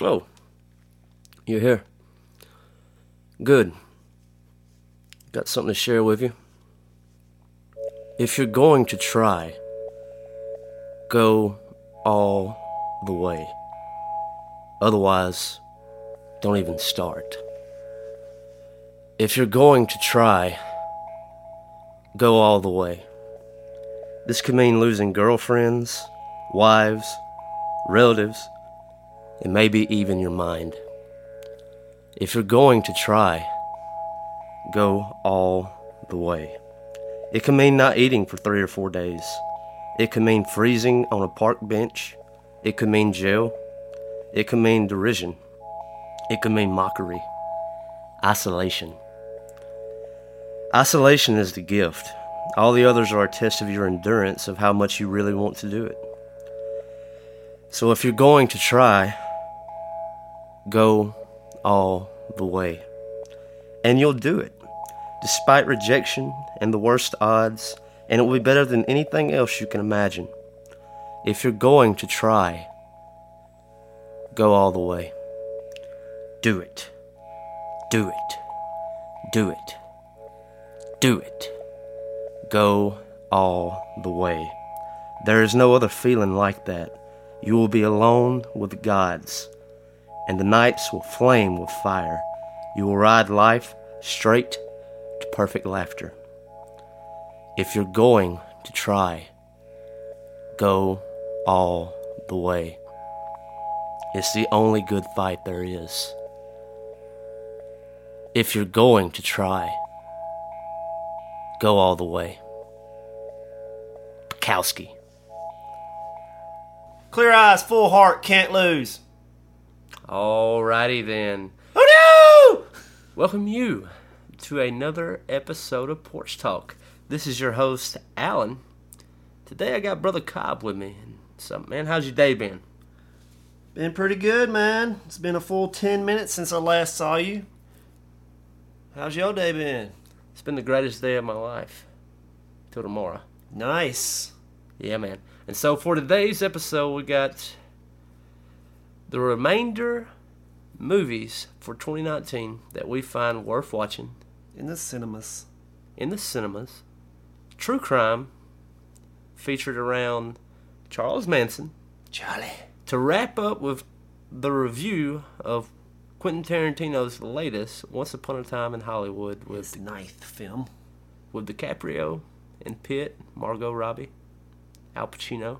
Oh, you're here. Good. Got something to share with you. If you're going to try, go all the way. Otherwise, don't even start. If you're going to try, go all the way. This could mean losing girlfriends, wives, relatives, and maybe even your mind. If you're going to try, go all the way. It can mean not eating for three or four days. It can mean freezing on a park bench. It could mean jail. It could mean derision. It could mean mockery. Isolation. Isolation is the gift. All the others are a test of your endurance of how much you really want to do it. So if you're going to try, go all the way. And you'll do it, despite rejection and the worst odds, and it will be better than anything else you can imagine. If you're going to try, go all the way. Do it. Do it. Do it. Do it. Go all the way. There is no other feeling like that. You will be alone with the gods and the nights will flame with fire. You will ride life straight to perfect laughter. If you're going to try, go all the way. It's the only good fight there is. If you're going to try, go all the way. Bukowski. Clear eyes, full heart, can't lose. Alrighty then. Oh no! Welcome you to another episode of Porch Talk. This is your host, Alan. Today I got Brother Cobb with me. So, man, how's your day been? Been pretty good, man. It's been a full 10 minutes since I last saw you. How's your day been? It's been the greatest day of my life. Till tomorrow. Nice. Yeah, man. And so for today's episode, we got the remainder movies for 2019 that we find worth watching In the cinemas. in the cinemas. True crime featured around Charles Manson. Charlie. To wrap up with the review of Quentin Tarantino's latest Once Upon a Time in Hollywood with His ninth film. with DiCaprio and Pitt, Margot Robbie, Al Pacino.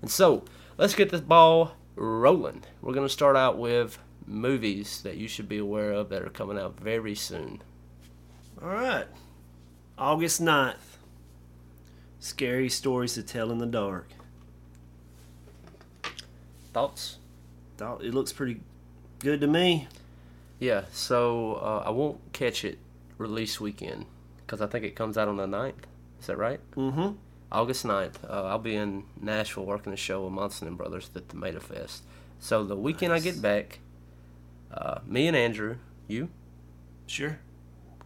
And so, let's get this ball rolling. We're going to start out with movies that you should be aware of that are coming out very soon. Alright. August 9th. Scary stories to tell in the dark. Thoughts? Thought it looks pretty good to me. Yeah, so uh, I won't catch it release weekend because I think it comes out on the 9th. Is that right? Mm-hmm. August 9th. Uh, I'll be in Nashville working a show with Munson and Brothers at the Tomato Fest. So the weekend I get back, uh, me and Andrew, you, Sure.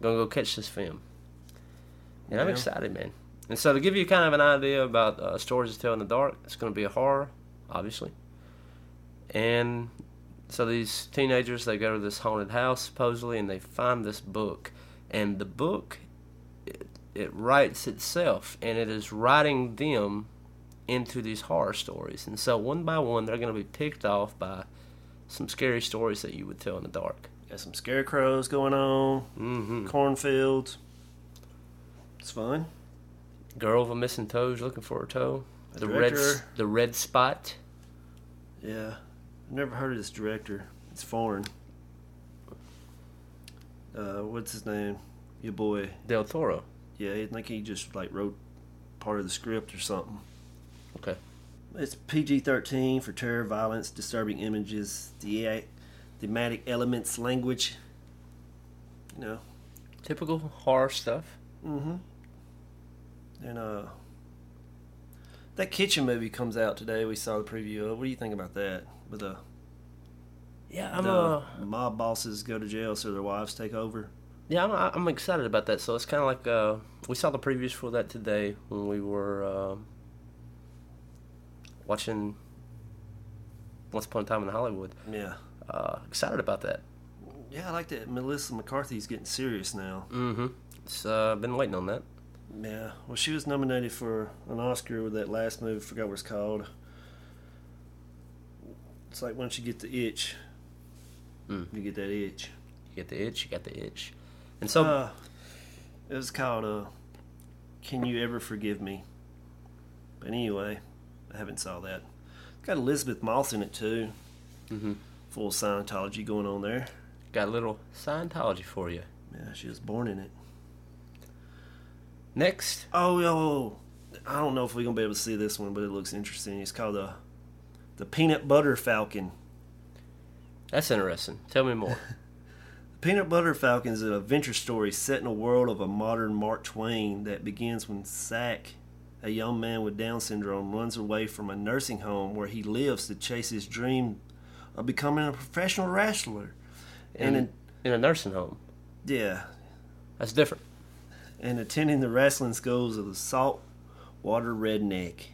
gonna go catch this film. And I'm excited, man. And so to give you kind of an idea about uh, stories to tell in the dark, it's gonna be a horror, obviously. And so these teenagers they go to this haunted house supposedly, and they find this book, and the book it, it writes itself, and it is writing them into these horror stories. And so one by one, they're gonna be picked off by some scary stories that you would tell in the dark. Got some scarecrows going on. Mm-hmm. Cornfields. It's fun. Girl with a missing toes looking for her toe. The The red, the red spot. Yeah. I've never heard of this director. It's foreign. Uh, what's his name? Your boy. Del Toro. Yeah, I think he just like wrote part of the script or something. Okay. It's PG thirteen for terror, violence, disturbing images, the thematic elements, language. You know. Typical horror stuff. Mm-hmm. And uh, that kitchen movie comes out today. We saw the preview of. What do you think about that? With the Yeah, I'm the uh, mob bosses go to jail so their wives take over. Yeah, I'm, I'm excited about that. So it's kind of like uh, we saw the previews for that today when we were uh, watching Once Upon a Time in Hollywood. Yeah. Uh, excited about that. Yeah, I like that. Melissa McCarthy's getting serious now. Mm-hmm. It's uh, been waiting on that. Yeah. Well, she was nominated for an Oscar with that last movie. Forgot what it's called. It's like once you get the itch, Mm. you get that itch. You get the itch. You got the itch. And so uh, it was called uh, "Can You Ever Forgive Me?" But anyway, I haven't saw that. It's got Elisabeth Moss in it too. Mm-hmm. Full Scientology going on there. got a little Scientology for you. Yeah, she was born in it. Next, Oh, yo, I don't know if we're gonna be able to see this one, but it looks interesting. It's called the the Peanut Butter Falcon. that's interesting. Tell me more. The Peanut Butter Falcon is an adventure story set in a world of a modern Mark Twain that begins when Zak, a young man with Down syndrome, runs away from a nursing home where he lives to chase his dream of becoming a professional wrestler. And, in, in, a nursing home. yeah, That's different. and attending the wrestling schools of the saltwater redneck.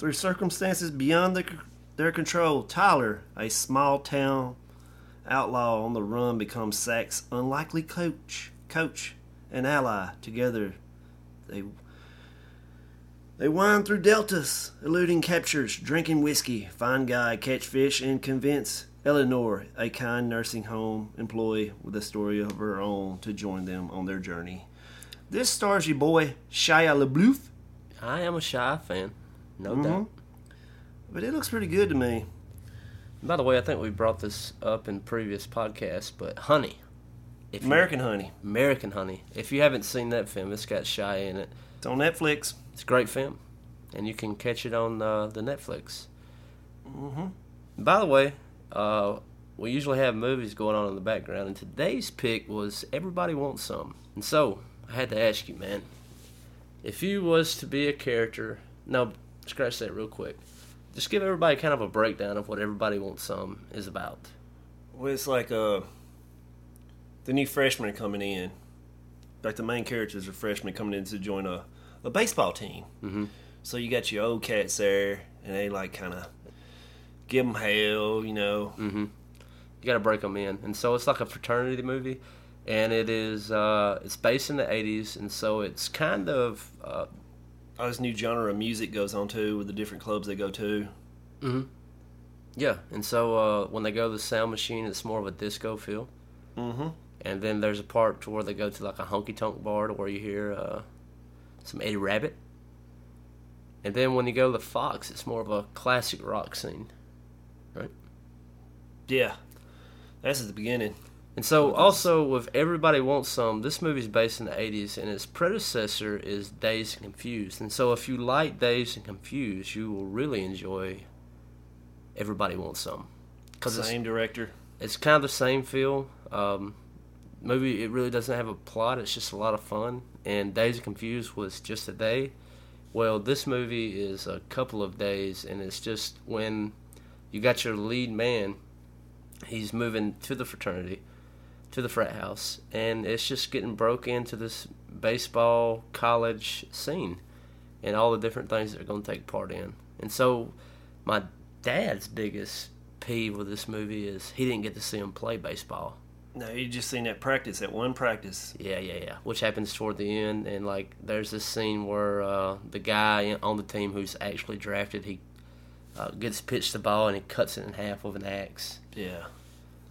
Through circumstances beyond their, their control, Tyler, a small town outlaw on the run, becomes Zak's unlikely coach, coach and ally. Together, they they wind through deltas, eluding captures, drinking whiskey, find guy, catch fish, and convince Eleanor, a kind nursing home employee with a story of her own, to join them on their journey. This stars your boy Shia LaBeouf, I am a Shia fan, no Mhm. doubt. but it looks pretty good to me. By the way, I think we brought this up in previous podcasts, but Honey, if you- American Honey. American Honey. If you haven't seen that film, it's got Shia in it. It's on Netflix. It's a great film, and you can catch it on uh, the Netflix. Mm-hmm. By the way, uh, we usually have movies going on in the background, and today's pick was Everybody Wants Some. And so, I had to ask you, man, if you was to be a character, no, scratch that real quick. Just give everybody kind of a breakdown of what Everybody Wants Some is about. Well, it's like uh, the new freshmen coming in. Like the main characters are freshmen coming in to join a, a baseball team. Mm-hmm. So you got your old cats there, and they like kind of give them hell, you know. Mm-hmm. You got to break them in, and so it's like a fraternity movie, and it is uh, it's based in the '80s, and so it's kind of uh, All this new genre of music goes on too with the different clubs they go to. hmm Yeah, and so uh, when they go to the sound machine, it's more of a disco feel. Mm-hmm. And then there's a part to where they go to like a honky tonk bar to where you hear uh, some Eddie Rabbitt. And then when you go to the Fox, it's more of a classic rock scene. Right? Yeah, that's at the beginning. And so also with Everybody Wants Some, this movie's based in the 80s, and its predecessor is Dazed and Confused. And so if you like Dazed and Confused, you will really enjoy Everybody Wants Some. Because it's Same director. it's kind of the same feel. Um, movie it really doesn't have a plot. It's just a lot of fun. And Dazed and Confused was just a day. Well, this movie is a couple of days, and it's just when you got your lead man. He's moving to the fraternity, to the frat house, and it's just getting broke into this baseball college scene, and all the different things that are going to take part in. And so, my dad's biggest peeve with this movie is he didn't get to see him play baseball. No, you just seen that practice, that one practice. Yeah, yeah, yeah. Which happens toward the end, and like there's this scene where uh, the guy on the team who's actually drafted, he uh, gets pitched the ball and he cuts it in half with an axe, Yeah.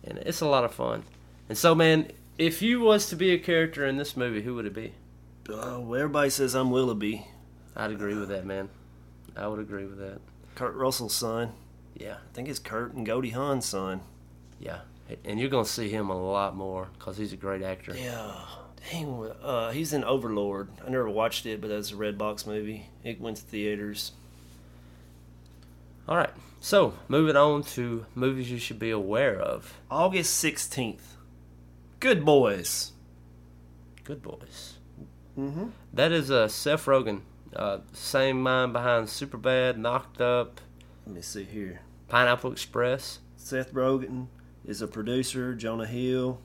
and it's a lot of fun. And so, man, if you was to be a character in this movie, who would it be? Uh, well, everybody says I'm Willoughby, I'd agree with that, man. I would agree with that. Kurt Russell's son. Yeah, I think it's Kurt and Goldie Hawn's son. yeah. And you're gonna see him a lot more because he's a great actor. Yeah. Dang, uh, he's in Overlord. I never watched it, but that's a Red Box movie. It went to theaters. All right. So moving on to movies you should be aware of. August 16th. Good Boys. Good boys. Mm-hmm. That is uh, Seth Rogen. Uh, same mind behind Superbad, Knocked Up, Let me see here. Pineapple Express. Seth Rogen is a producer. Jonah Hill.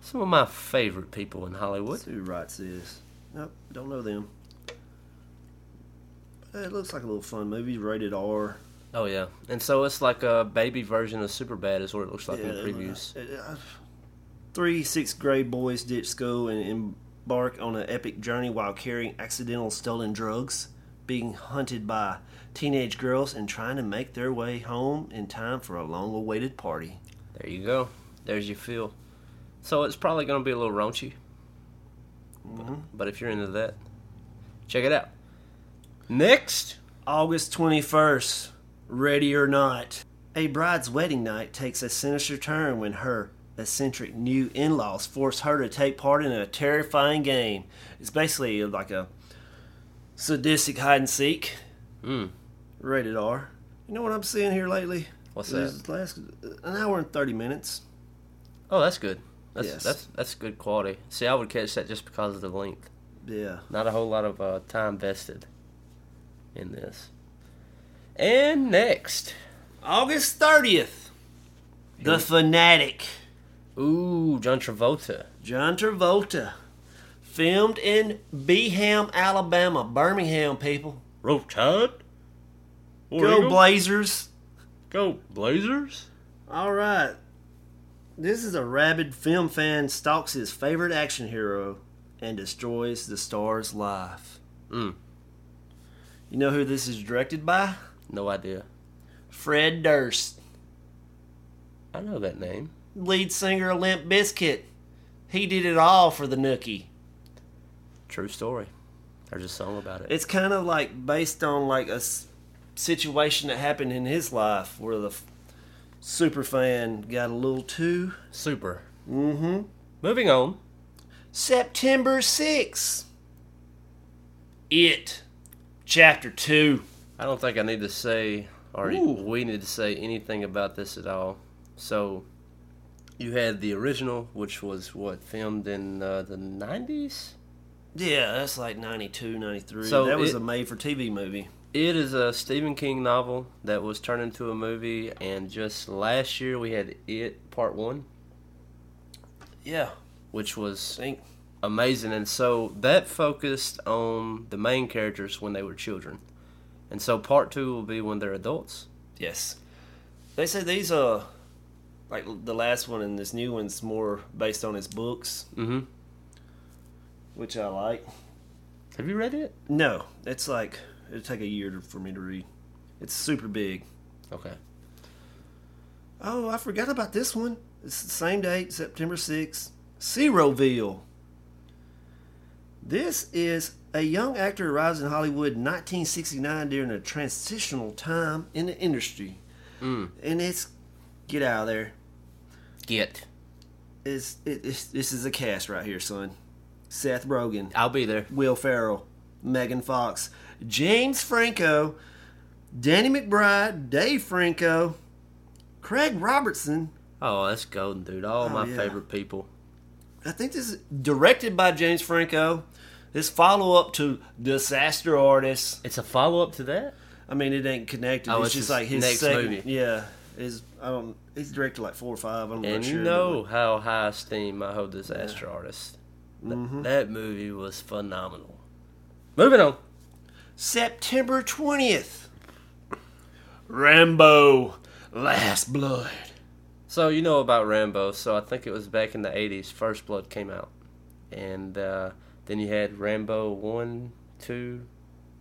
Some of my favorite people in Hollywood. Let's see who writes this. Nope, don't know them. It looks like a little fun movie, rated R. Oh yeah, and so it's like a baby version of Superbad is what it looks like in the previews. Three sixth grade boys ditch school and embark on an epic journey while carrying accidental stolen drugs, being hunted by teenage girls, and trying to make their way home in time for a long awaited party. There you go. There's your feel. So it's probably going to be a little raunchy, Mm-hmm. but if you're into that, check it out. Next, August 21st, ready or not. A bride's wedding night takes a sinister turn when her eccentric new in laws force her to take part in a terrifying game. It's basically like a sadistic hide and seek. mm, Rated R. You know what I'm seeing here lately? What's This that? Last an hour and thirty minutes. oh that's good. That's Yes. that's that's good quality. See, I would catch that just because of the length. Yeah. Not a whole lot of uh, time vested in this. And next, August thirtieth. The Fanatic. Ooh, John Travolta. John Travolta. Filmed in Beham, Alabama. Birmingham, people. Roll Tide. Go Blazers. Go Blazers. All right. This is a rabid film fan stalks his favorite action hero and destroys the star's life. Mm, You know who this is directed by? no idea. Fred Durst, I know that name. Lead singer of Limp Bizkit. He did it all for the Nookie. True story. There's a song about it. It's kind of like based on like a s- situation that happened in his life where the f- super fan got a little too. Super. Mm-hmm. Moving on. September 6th. It. Chapter 2. I don't think I need to say, or Ooh. we need to say anything about this at all. So, you had the original, which was what filmed in uh, the '90s. Yeah, that's like 92, 93. So that was it- a made for TV movie. It is a Stephen King novel that was turned into a movie, and just last year we had It Part One, Yeah, which was amazing. And so that focused on the main characters when they were children, and so Part Two will be when they're adults. Yes. They say these uh like the last one and this new one's more based on his books, Mm-hmm. which I like. Have you read it? No, it's like it'll take a year for me to read. It's super big. Okay. Oh, I forgot about this one. It's the same date, September 6th. Zeroville. This is a young actor arrives in Hollywood in 1969 during a transitional time in the industry. Mm. And it's, get out of there. Get. It's, it, it's, this is a cast right here, son. Seth Rogen, I'll be there. Will Ferrell, Megan Fox, James Franco, Danny McBride, Dave Franco, Craig Robertson, Oh, that's golden, dude. All Oh, my yeah. favorite people. I think this is directed by James Franco. This follow up to Disaster Artist. It's a follow up to that. I mean, it ain't connected. Oh, it's, it's just his like his next second. movie. Yeah, is I don't. He's directed like four or five. I'm And not you sure. know how high esteem I hold this Disaster Artist. Th- Mhm. That movie was phenomenal. Moving on. September twentieth. Rambo, Last Blood. So you know about Rambo. So I think it was back in the '80s. First Blood came out, and uh, then you had Rambo one, two,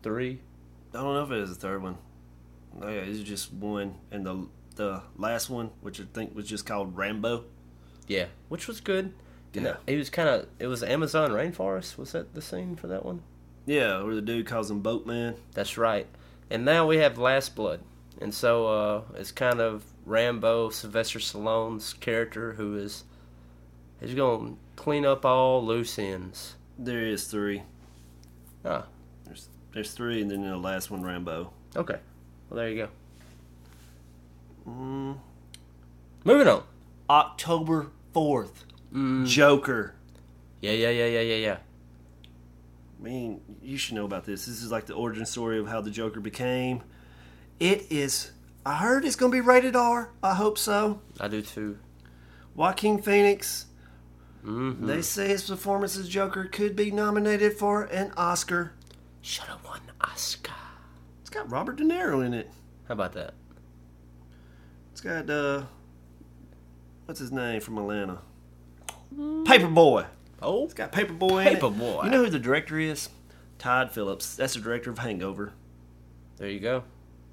three. I don't know if it was the third one. No, yeah, it's just one, and the the last one, which I think was just called Rambo. Yeah, which was good. And Yeah. It was kind of. It was Amazon rainforest. Was that the scene for that one? Yeah, where the dude calls him Boatman. That's right. And now we have Last Blood. And so uh, it's kind of Rambo, Sylvester Stallone's character, who is he's going to clean up all loose ends. There is three. Ah, There's there's three, and then the last one, Rambo. okay. Well, there you go. Mm. Moving on. October fourth, Mm. Joker. Yeah, yeah, yeah, yeah, yeah, yeah. I mean, you should know about this. This is like the origin story of how the Joker became. It is. I heard it's going to be rated R. I hope so. I do too. Joaquin Phoenix. Mm-hmm. They say his performance as Joker could be nominated for an Oscar. Should have won Oscar. It's got Robert De Niro in it. How about that? It's got uh, what's his name from Atlanta? Paperboy. Oh, It's got Paperboy in it. Paperboy. You know who the director is? Todd Phillips. That's the director of Hangover. there you go.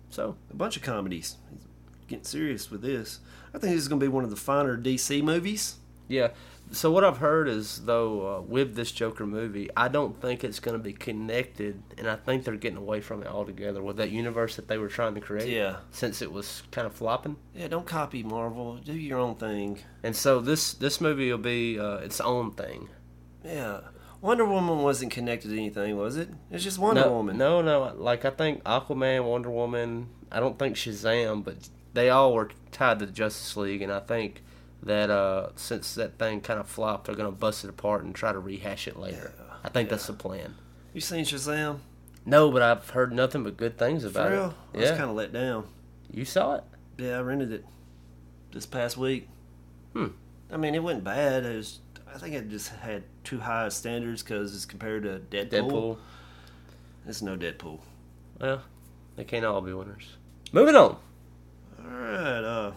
So, A bunch of comedies. He's getting serious with this. I think this is going to be one of the finer DC movies. Yeah. So what I've heard is though uh, with this Joker movie, I don't think it's going to be connected, and I think they're getting away from it altogether with that universe that they were trying to create. Yeah. Since it was kind of flopping, Yeah, don't copy Marvel. Do your own thing. and so this this movie will be uh, its own thing. Yeah. Wonder Woman wasn't connected to anything, was it? It's just Wonder no, Woman. No, no. Like I think Aquaman, Wonder Woman. I don't think Shazam, but they all were tied to the Justice League, and I think that uh, since that thing kind of flopped, they're gonna bust it apart and try to rehash it later. I think that's the plan. You seen Shazam? No, but I've heard nothing but good things about For real? it. I was kind of let down. you saw it. Yeah, I rented it this past week. Hmm. I mean, it wasn't bad. It was, I think it just had too high standards because it's compared to Deadpool. Deadpool. It's no Deadpool. Well, they can't all be winners. Moving on. All right. Uh,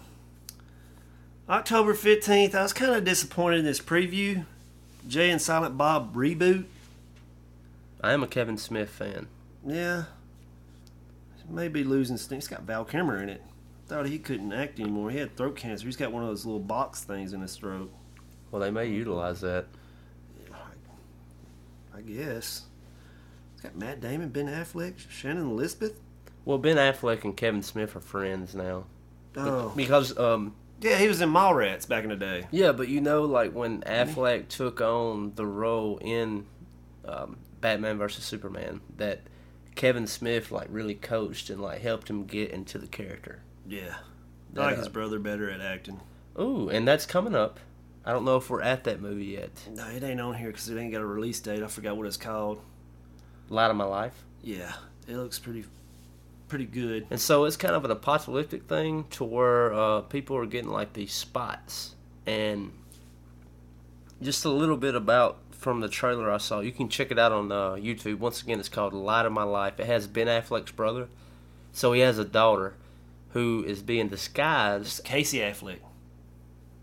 October 15th, I was kind of disappointed in this preview. Jay and Silent Bob reboot. I am a Kevin Smith fan. Yeah. Maybe losing steam. It's got Val Kilmer in it. Thought he couldn't act anymore. He had throat cancer. He's got one of those little box things in his throat. Well, they may utilize that. I guess. It's got Matt Damon, Ben Affleck, Shannon Elizabeth. Well, Ben Affleck and Kevin Smith are friends now. Oh. Because um, Yeah, he was in Mallrats back in the day. Yeah, but you know, like when Affleck took on the role in um, Batman versus Superman, that Kevin Smith like really coached and like helped him get into the character. Yeah. I That, like uh, his brother better at acting. Ooh, and that's coming up. I don't know if we're at that movie yet. No, it ain't on here because it ain't got a release date. I forgot what it's called. Light of My Life. Yeah, it looks pretty, pretty good. And so it's kind of an apocalyptic thing to where uh, people are getting like these spots. And just a little bit about from the trailer I saw. You can check it out on uh, YouTube. Once again, it's called Light of My Life. It has Ben Affleck's brother. So he has a daughter who is being disguised Casey Affleck.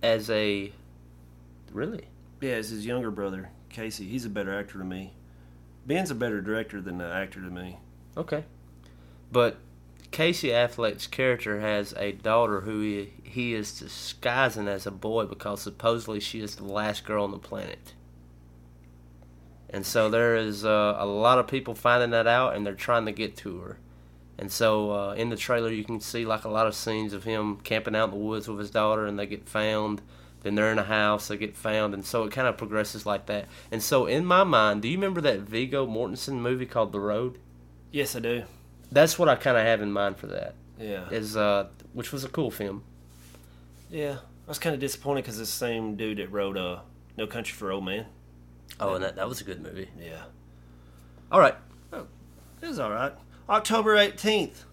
as a. Really? Yeah, as his younger brother, Casey. He's a better actor than me. Ben's a better director than the actor to me. Okay. But Casey Affleck's character has a daughter who he, he is disguising as a boy because supposedly she is the last girl on the planet. And so there is uh, a lot of people finding that out and they're trying to get to her. And so uh, in the trailer, you can see like a lot of scenes of him camping out in the woods with his daughter and they get found. Then they're in a house, they get found. And so it kind of progresses like that. And so in my mind, do you remember that Viggo Mortensen movie called The Road? Yes, I do. That's what I kind of have in mind for that. Yeah. Is uh, which was a cool film. Yeah. I was kind of disappointed because it's the same dude that wrote uh, No Country for Old Man. Oh, and that that was a good movie. Yeah. All right. Oh, It was all right. October 18th.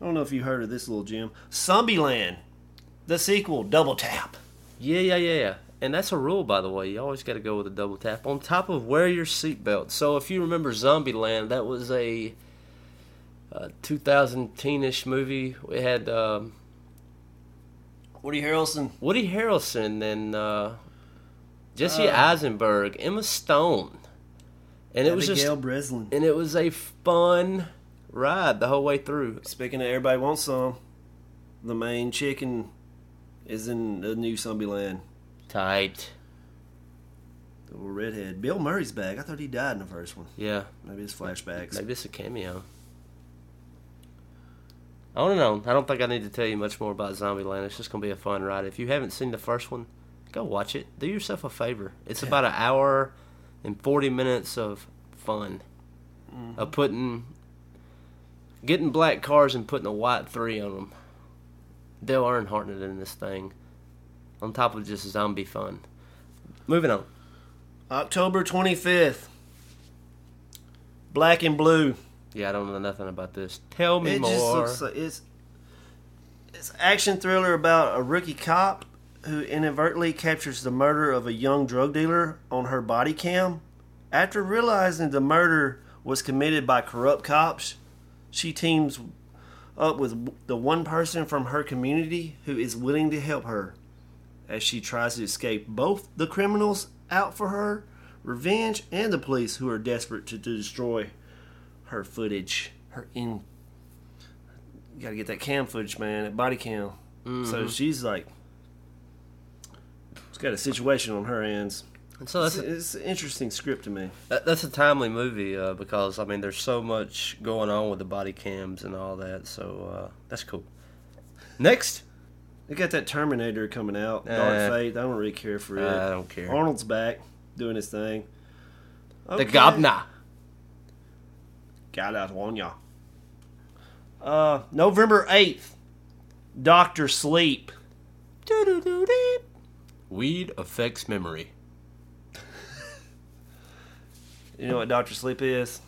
I don't know if you heard of this little gem. Zombieland. The sequel, Double Tap. Yeah, yeah, yeah, yeah. And that's a rule, by the way. You always got to go with a double tap on top of wear your seatbelt. So if you remember Zombieland, that was a, a 2010ish movie. We had um, Woody Harrelson. Woody Harrelson and uh, Jesse Uh. Eisenberg, Emma Stone, and it was just Breslin. and it was a fun ride the whole way through. Speaking of everybody wants some, the main chicken is in the new Zombieland. Tight. The little redhead. Bill Murray's back. I thought he died in the first one. Yeah, Maybe it's flashbacks. maybe it's a cameo. I don't know. I don't think I need to tell you much more about Zombieland. It's just gonna be a fun ride. If you haven't seen the first one, go watch it. Do yourself a favor. It's about an hour and forty minutes of fun mm-hmm. of putting, getting black cars and putting a white three on them. Dale Earnhardt in this thing, on top of just zombie fun. Moving on. October 25th. Black and Blue. Yeah, I don't know nothing about this. Tell me it more. just looks like it's it's action thriller about a rookie cop who inadvertently captures the murder of a young drug dealer on her body cam. After realizing the murder was committed by corrupt cops, she teams up with the one person from her community who is willing to help her as she tries to escape both the criminals out for her revenge and the police who are desperate to destroy her footage, her in. You gotta get that cam footage, man, that body cam. So she's like, she's got a situation on her ends. And so It's, that's it's an interesting script to me. That, that's a timely movie uh, because I mean, there's so much going on with the body cams and all that. So uh, that's cool. Next, They got that Terminator coming out, Dark Uh, Fate. I don't really care for it. I don't care. Arnold's back doing his thing. the Okay. Gobna. Got out on ya. Uh, November eighth, Doctor Sleep. Weed affects memory. You know what Doctor Sleep is?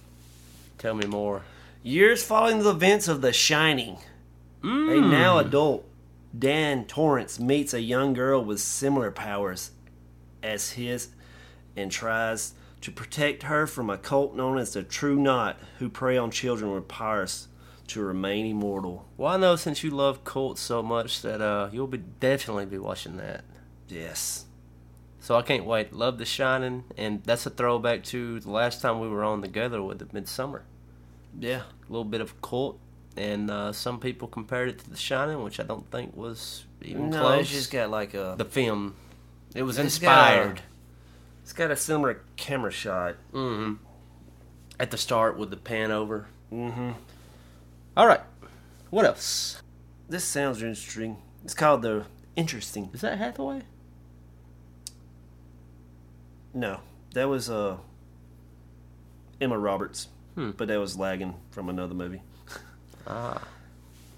Tell me more. Years following the events of The Shining, a now adult Dan Torrance meets a young girl with similar powers as his and tries to protect her from a cult known as the True Knot, who prey on children with powers to remain immortal. Well, I know since you love cults so much that uh, you'll be definitely be watching that. Yes. So I can't wait. Love The Shining, and that's a throwback to the last time we were on together with the Midsummer. Yeah. A little bit of cult, and uh, some people compared it to The Shining, which I don't think was even No, close. it's just got like a. the film. It was It's got a- inspired It's got a similar camera shot. Mm-hmm. at the start with the pan over. Mm-hmm. All right, what else? This sounds interesting. It's called the Interesting. Is that Hathaway? No, that was uh Emma Roberts, Hmm. but that was lagging from another movie. Ah,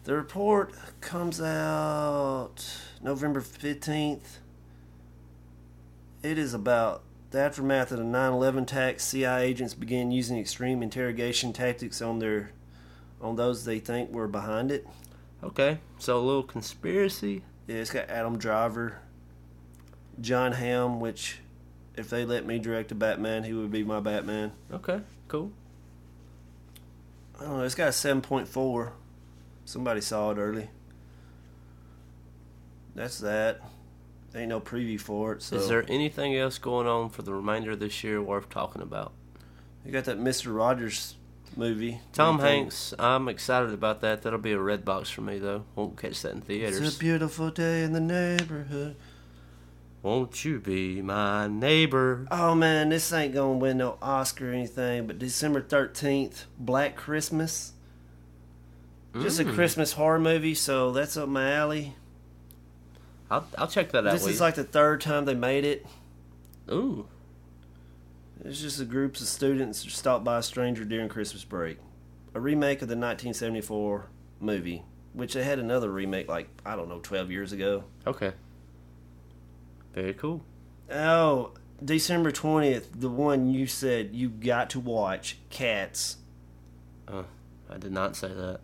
The report comes out November 15th. It is about the aftermath of the 9 11 attacks. CIA agents began using extreme interrogation tactics on their on those they think were behind it. okay. So a little conspiracy. Yeah, it's got Adam Driver, Jon Hamm, which if they let me direct a Batman, he would be my Batman. Okay, cool. I don't know, it's got a 7.4. Somebody saw it early. That's that. Ain't no preview for it. So Is there anything else going on for the remainder of this year worth talking about? You got that Mr. Rogers movie. Tom Hanks, I'm excited about that. That'll be a red box for me though. Won't catch that in theaters. It's a beautiful day in the neighborhood. Won't you be my neighbor? Oh man, this ain't gonna win no Oscar or anything, but December 13th, Black Christmas. Just a Mm. Christmas horror movie, so that's up my alley. I'll, I'll check that out. This is like the third time they made it. Ooh, It's just a groups of students who stop by a stranger during Christmas break. A remake of the 1974 movie, which they had another remake like, I don't know, 12 years ago. okay. Very cool. Oh, December 20th, the one you said you got to watch, Cats. Uh, I did not say that.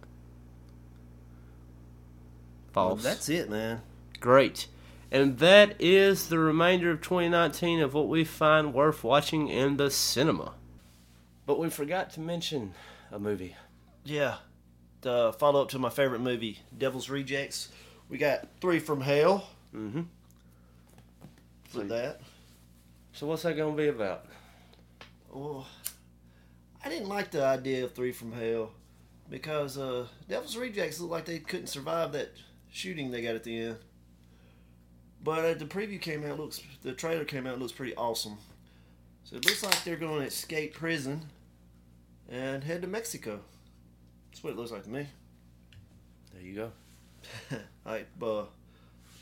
Well, False. that's it, man. Great. And that is the remainder of 2019 of what we find worth watching in the cinema. But we forgot to mention a movie. Yeah. The follow up to my favorite movie, Devil's Rejects. We got Three from Hell Mm-hmm. for that. So what's that going to be about? Oh, I didn't like the idea of Three from Hell because uh, Devil's Rejects looked like they couldn't survive that shooting they got at the end. But uh, the preview came out looks the trailer came out looks pretty awesome. So it looks like they're going to escape prison and head to Mexico. That's what it looks like to me. There you go. like uh,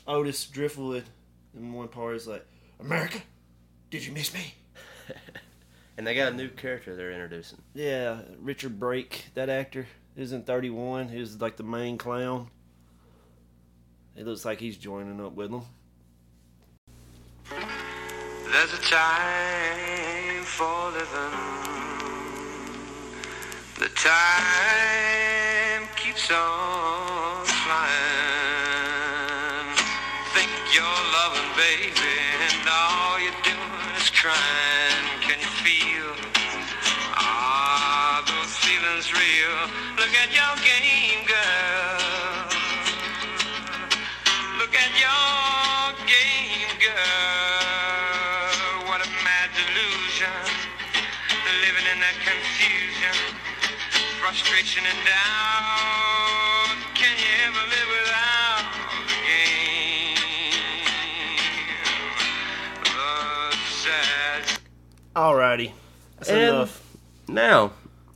Otis Driftwood in one part is like, America, did you miss me? And they got a new character they're introducing. Yeah, Richard Brake, that actor, is in 31. He's like the main clown. It looks like he's joining up with them. There's a time for living. The time keeps on flying. Frustration and doubt. Can you ever live without the game? The sad Alrighty. That's And enough. now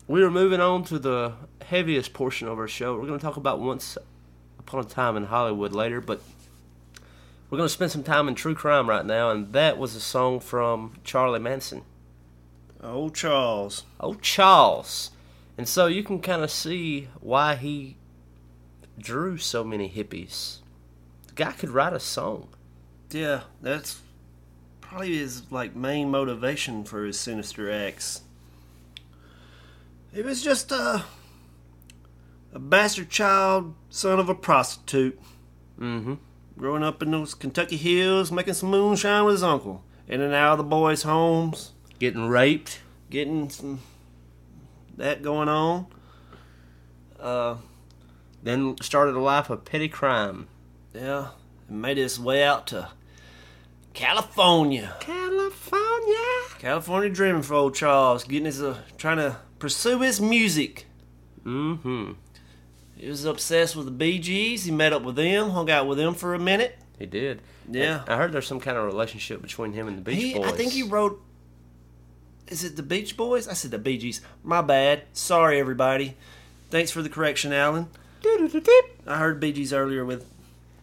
we are moving on to the heaviest portion of our show. We're going to talk about Once Upon a Time in Hollywood later, but we're going to spend some time in true crime right now, and that was a song from Charlie Manson. Old Oh, Charles. Oh, Charles. And so you can kind of see why he drew so many hippies. The guy could write a song. Yeah, that's probably his like main motivation for his sinister acts. He was just a a bastard child, son of a prostitute, Mm-hmm. growing up in those Kentucky hills, making some moonshine with his uncle, in and out of the boys' homes, Getting raped. getting some that going on. Uh, Then started a life of petty crime. yeah, and made his way out to California. California. California dreaming for old Charles, getting his uh, trying to pursue his music. Mm-hmm. He was obsessed with the Gees. He met up with them, hung out with them for a minute. He did. Yeah. I heard there's some kind of relationship between him and the Beach He, Boys. I think he wrote. Is it the Beach Boys? I said the Bee Gees. My bad. Sorry, everybody. Thanks for the correction, Alan. I heard Bee Gees earlier with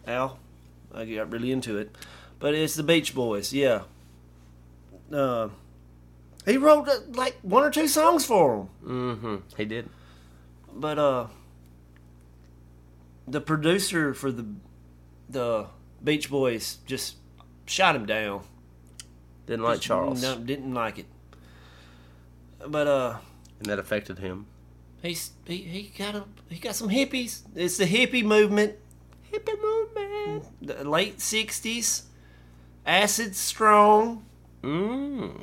Al. I got really into it, but it's the Beach Boys. Yeah. Uh, he wrote uh, like one or two songs for them. Mm-hmm. He did. but uh the producer for the the Beach Boys just shot him down. Didn't like Charles. No, didn't like it. But uh And that affected him. he's he, he got a he got some hippies. It's the hippie movement. Hippie movement. The late sixties. Acid strong. Mm.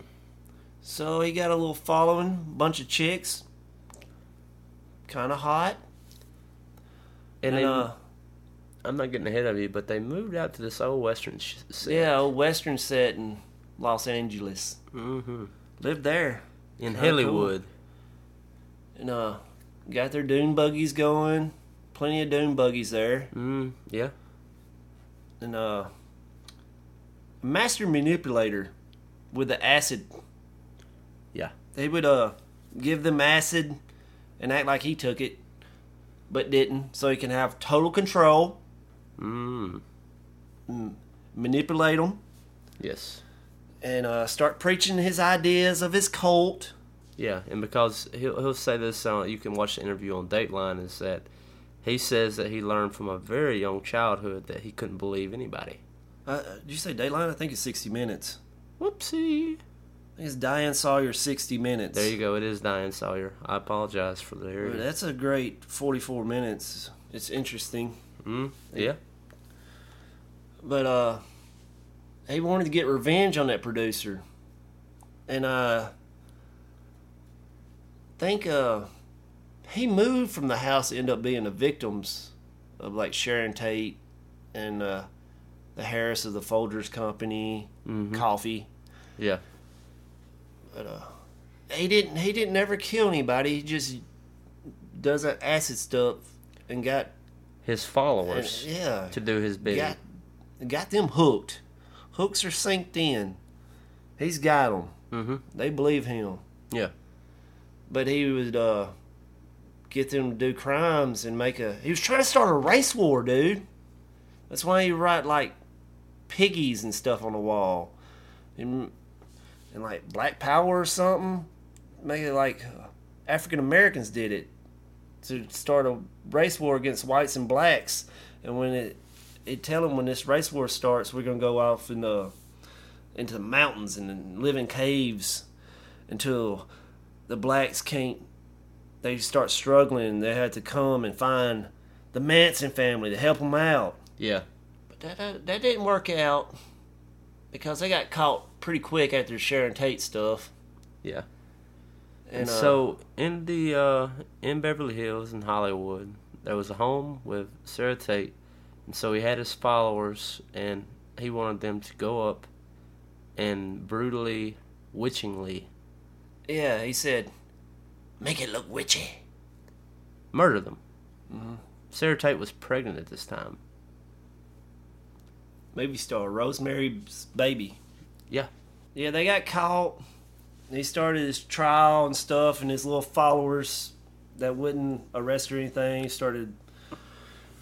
So he got a little following, bunch of chicks. Kinda hot. And, And, they, uh I'm not getting ahead of you, but they moved out to this old western set. yeah, old western set in Los Angeles. Mm-hmm. Lived there. In Kinda Hollywood. and uh got their dune buggies going plenty of dune buggies there Mm. Yeah. and uh master manipulator with the acid Yeah. they would uh give them acid and act like he took it but didn't so he can have total control Mm. manipulate them Yes. And uh start preaching his ideas of his cult Yeah, and because he'll he'll say this, uh, you can watch the interview on Dateline. Is that he says that he learned from a very young childhood that he couldn't believe anybody. uh, did you say Dateline? i think it's 60 minutes Whoopsie. It's diane sawyer 60 minutes There you go. It is Diane Sawyer. I apologize for the area. That's a great 44 minutes. It's interesting. Mm, yeah. But uh he wanted to get revenge on that producer. And uh think uh he moved from the house to end up being the victims of like Sharon Tate and uh the Harris of the Folgers Company, coffee. Yeah. But uh he didn't he didn't ever kill anybody. He just does that acid stuff and got His followers yeah to do his bidding. got got them hooked. Hooks are synced in. He's got them. Mm-hmm. They believe him. Yeah. But he would uh, get them to do crimes and make a. He was trying to start a race war, dude. That's why he write like piggies and stuff on the wall, and and like Black Power or something. Make it like African Americans did it to start a race war against whites and blacks. And when it it tell them when this race war starts, we're gonna go off in the into the mountains and live in caves until the blacks can't. They start struggling. They had to come and find the Manson family to help them out. Yeah. But that, that, that didn't work out because they got caught pretty quick after Sharon Tate stuff. Yeah. And, And uh, so in the uh, in Beverly Hills in Hollywood, there was a home with Sharon Tate, and so he had his followers, and he wanted them to go up and brutally, witchingly yeah, he said, make it look witchy. murder them. Mm-hmm. Sharon Tate was pregnant at this time. Movie star Rosemary's Baby. Yeah. Yeah, they got caught. He started his trial and stuff, and his little followers that wouldn't arrest or anything started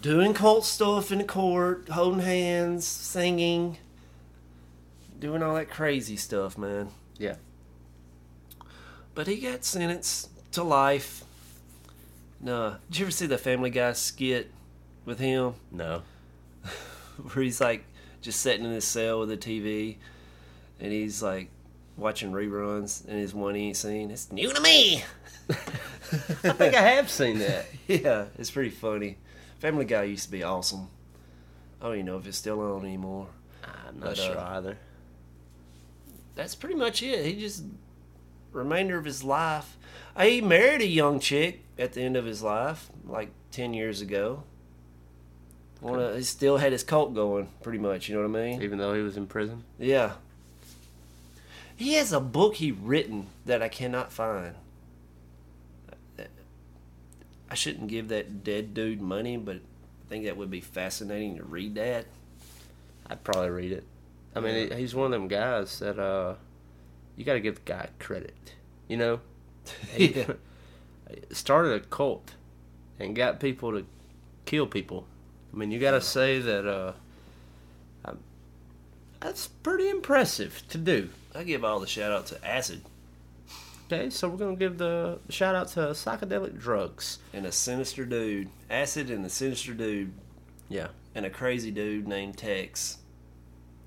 doing cult stuff in the court, holding hands, singing, doing all that crazy stuff, man. Yeah. But he got sentenced to life. No, did you ever see the Family Guy skit with him? No. where he's like just sitting in his cell with a TV, and he's like watching reruns, and his one he ain't seen. It's new to me. I think I have seen that. yeah, it's pretty funny. Family Guy used to be awesome. I don't even know if it's still on anymore. I'm not But, uh, sure either. That's pretty much it. He just remainder of his life. Uh, He married a young chick at the end of his life, like ten years ago. One of, he still had his cult going, pretty much. You know what I mean? Even though he was in prison. Yeah. He has a book he written that I cannot find. I shouldn't give that dead dude money, but I think that would be fascinating to read that. I'd probably read it. I mean, he's one of them guys that uh, you got to give the guy credit. You know, he Yeah. started a cult and got people to kill people. I mean, you got to say that uh, that's pretty impressive to do. I give all the shout out to Acid Okay, so we're gonna give the shout out to psychedelic drugs. and a sinister dude. Acid and a sinister dude Yeah, and a crazy dude named Tex.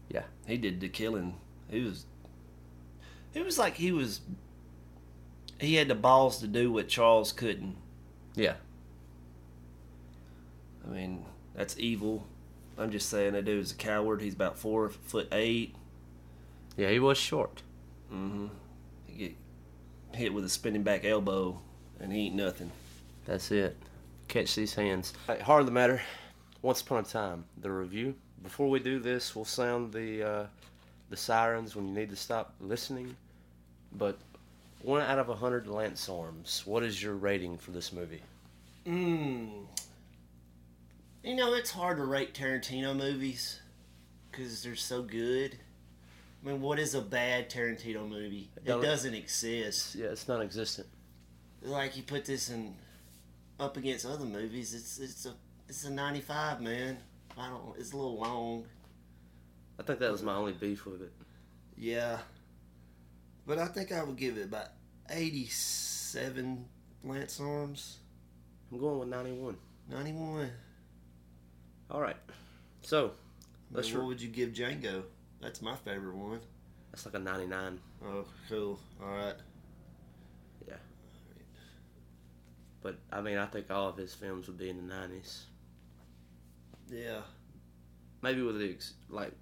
yeah, He did the killing. He was. It was like he was. He had the balls to do what Charles couldn't. yeah. I mean, that's evil. I'm just saying that dude's a coward. He's about four foot eight. Yeah, he was short. Mm-hmm. He get hit with a spinning back elbow, and he ain't nothing. That's it. Catch these hands. Right, heart of the matter. Once upon a time, the review. Before we do this, we'll sound the uh, the sirens when you need to stop listening. But one out of a hundred lance arms. What is your rating for this movie? Mm. You know, it's hard to rate Tarantino movies because they're so good. I mean, what is a bad Tarantino movie? It Don't- doesn't exist. Yeah, it's non-existent. Like you put this in up against other movies, it's it's a it's a 95, man. I don't. It's a little long. I think that was my only beef with it. Yeah. But I think I would give it about 87 Lance Arms. I'm going with 91. 91. All right. So let's. Let's what Re- would you give Django? That's my favorite one. that's like a 99. Oh, cool. All right. Yeah. But I mean, I think all of his films would be in the 90s. Yeah. Maybe with the ex- like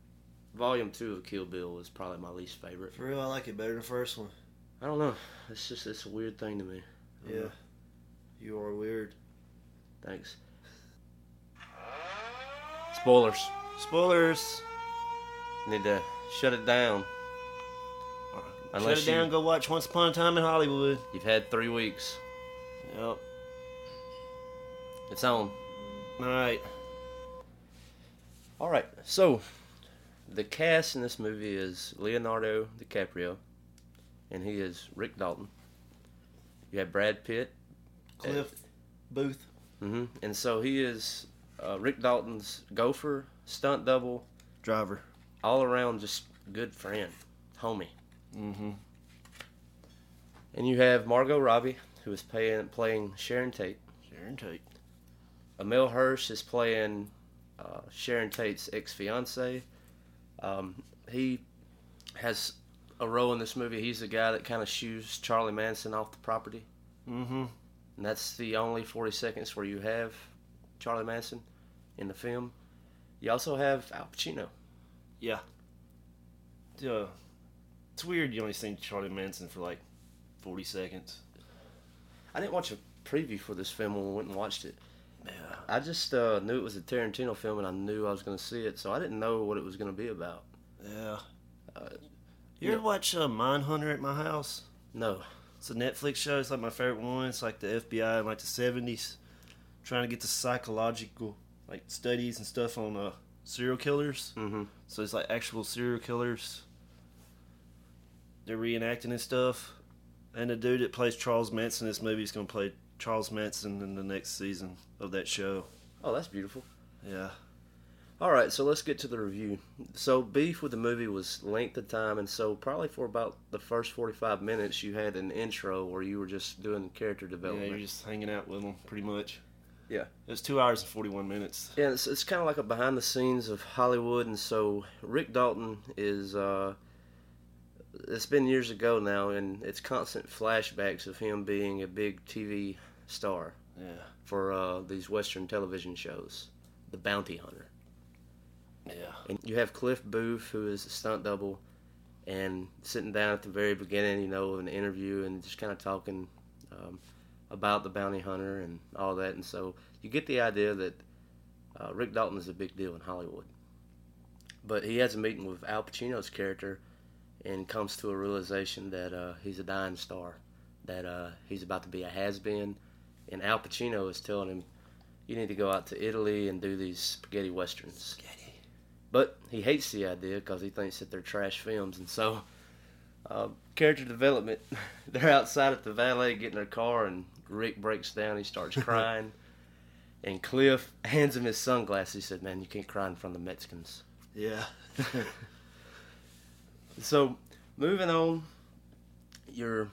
volume two of Kill Bill is probably my least favorite. For real, I like it better than the first one. I don't know. It's just it's a weird thing to me. Yeah. know. You are weird. Thanks. Spoilers. Spoilers. Need to shut it down. Unless Shut it down. you- Go watch Once Upon a Time in Hollywood. You've had three weeks. Yep. It's on. All right. All right. So, the cast in this movie is Leonardo DiCaprio, and he is Rick Dalton. You have Brad Pitt. Cliff. Booth. hmm And so he is uh, Rick Dalton's gopher, stunt double, Driver. All around just good friend, homie. Mm-hmm. And you have Margot Robbie, who is playing playing Sharon Tate. Sharon Tate. Emile Hirsch is playing uh, Sharon Tate's ex fiance. Um, he has a role in this movie. He's the guy that kind of shoos Charlie Manson off the property. Mm-hmm. And that's the only 40 seconds where you have Charlie Manson in the film. You also have Al Pacino. Yeah. Yeah. It's weird you only seen Charlie Manson for like 40 seconds. I didn't watch a preview for this film when we went and watched it. Yeah. I just uh, knew it was a Tarantino film and I knew I was going to see it, so I didn't know what it was going to be about. Yeah. Uh, You ever yeah. watch uh, Mindhunter at my house? No. It's a Netflix show. It's like my favorite one. It's like the FBI in like the 70s trying to get the psychological like studies and stuff on uh, serial killers. Mm-hmm. So it's like actual serial killers. They're reenacting and stuff. And the dude that plays Charles Manson in this movie is going to play Charles Manson in the next season of that show. Oh, that's beautiful. Yeah. All right, so let's get to the review. So, beef with the movie was length of time, and so probably for about the first 45 minutes, you had an intro where you were just doing character development. Yeah, you're just hanging out with them pretty much. Yeah. It was two hours and 41 minutes. Yeah, it's, it's kind of like a behind the scenes of Hollywood, and so Rick Dalton is. Uh, it's been years ago now, and it's constant flashbacks of him being a big TV star Yeah. for uh, these Western television shows, The Bounty Hunter. Yeah. And you have Cliff Booth, who is a stunt double, and sitting down at the very beginning, you know, of an interview and just kind of talking um, about the bounty hunter and all that. And so you get the idea that uh, Rick Dalton is a big deal in Hollywood. But he has a meeting with Al Pacino's character and comes to a realization that uh, he's a dying star, that uh, he's about to be a has been. And Al Pacino is telling him, you need to go out to Italy and do these spaghetti westerns. Spaghetti. But he hates the idea because he thinks that they're trash films, and so uh, character development. They're outside at the valet getting their car, and Rick breaks down. He starts crying, and Cliff hands him his sunglasses. He said, "Man, you can't cry in front of the Mexicans." Yeah. So, moving on, you're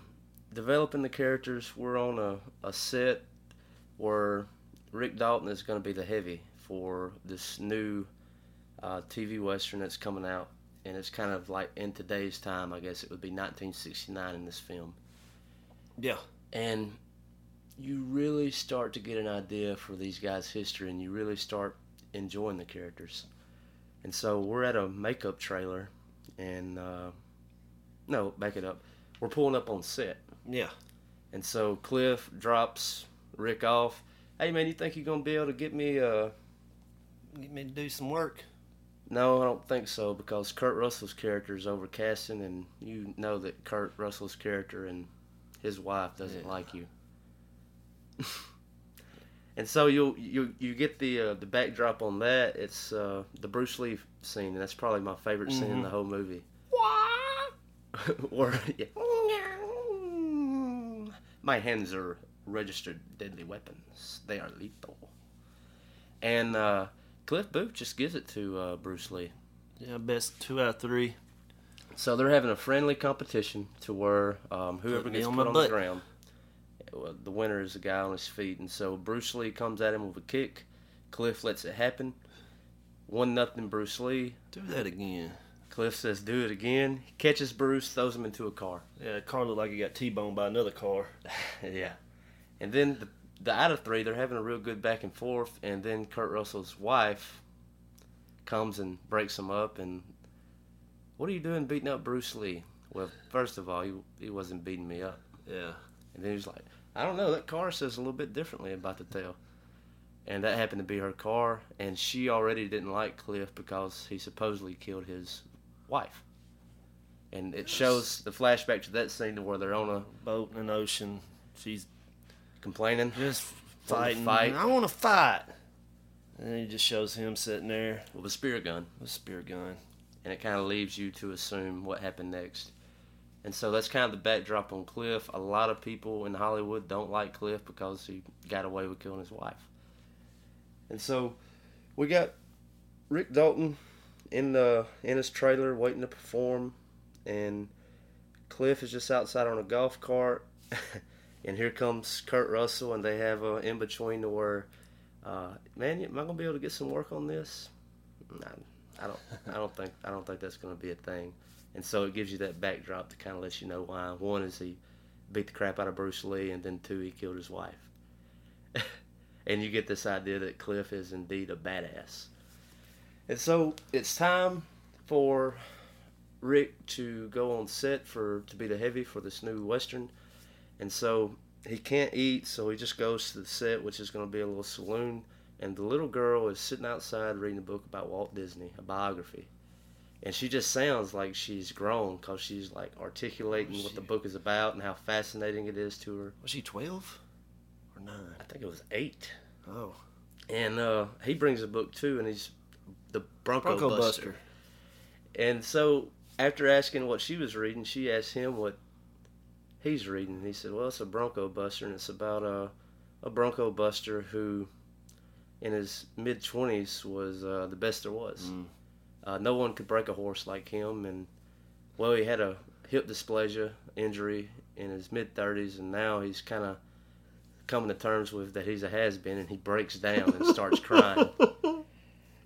developing the characters. We're on a, a set where Rick Dalton is going to be the heavy for this new uh, TV Western that's coming out. And it's kind of like in today's time, I guess it would be 1969 in this film. yeah. And you really start to get an idea for these guys' history and you really start enjoying the characters. And so we're at a makeup trailer and uh, no, back it up. We're pulling up on set. Yeah. And so Cliff drops Rick off. Hey man, you think you're gonna be able to get me uh Get me to do some work. no, I don't think so because Kurt Russell's character is overcasting and you know that Kurt Russell's character and his wife doesn't Yeah. like you. and so you you you get the uh, the backdrop on that. It's uh, the Bruce Lee scene, and that's probably my favorite scene in Mhm. the whole movie. Where yeah. my hands are registered deadly weapons. They are lethal. And uh, Cliff Booth just gives it to uh, Bruce Lee. Yeah, best two out of three. So they're having a friendly competition to where um, whoever Put gets put on butt. the ground, Uh, the winner is the guy on his feet. And so Bruce Lee comes at him with a kick. Cliff lets it happen. One nothing Bruce Lee. Do that again. Cliff says, "Do it again." He catches Bruce, throws him into a car. Yeah, the car looked like he got T-boned by another car. yeah. And then the, the out of three, they're having a real good back and forth. And then Kurt Russell's wife comes and breaks him up. And what are you doing beating up Bruce Lee? Well, first of all, he, he wasn't beating me up. Yeah. And then he's like, I don't know, that car says a little bit differently about the tail. And that happened to be her car. And she already didn't like Cliff because he supposedly killed his wife. And it shows the flashback to that scene to where they're on a Boat in an ocean. She's complaining. just fighting. fight. I want to fight. And then he just shows him sitting there with a spear gun, with a spear gun. and it kind of leaves you to assume what happened next. And so that's kind of the backdrop on Cliff. A lot of people in Hollywood don't like Cliff because he got away with killing his wife. And so we got Rick Dalton in the in his trailer waiting to perform, and Cliff is just outside on a golf cart, and here comes Kurt Russell, and they have a in between to where, uh, man, am I gonna be able to get some work on this? I don't, I don't think, I don't think that's gonna be a thing. And so it gives you that backdrop to kind of let you know why. One is he beat the crap out of Bruce Lee, and then two, he killed his wife. and you get this idea that Cliff is indeed a badass. And so it's time for Rick to go on set for to be the heavy for this new western, and so he can't eat, so he just goes to the set, which is going to be a little saloon. And the little girl is sitting outside reading a book about Walt Disney, a biography, and she just sounds like she's grown because she's like articulating what the book is about and how fascinating it is to her. Was she twelve or nine? I think it was eight. Oh, And uh, he brings a book too, and he's the Bronco, Bronco Buster. Buster. And so after asking what she was reading, she asked him what he's reading. He said, "Well, it's a Bronco Buster, and it's about a a Bronco Buster who, in his mid twenties, was uh, the best there was. Mm. Uh, no one could break a horse like him, and well, he had a hip dysplasia injury in his mid thirties, and now he's kind of coming to terms with that he's a has been, and he breaks down and starts crying."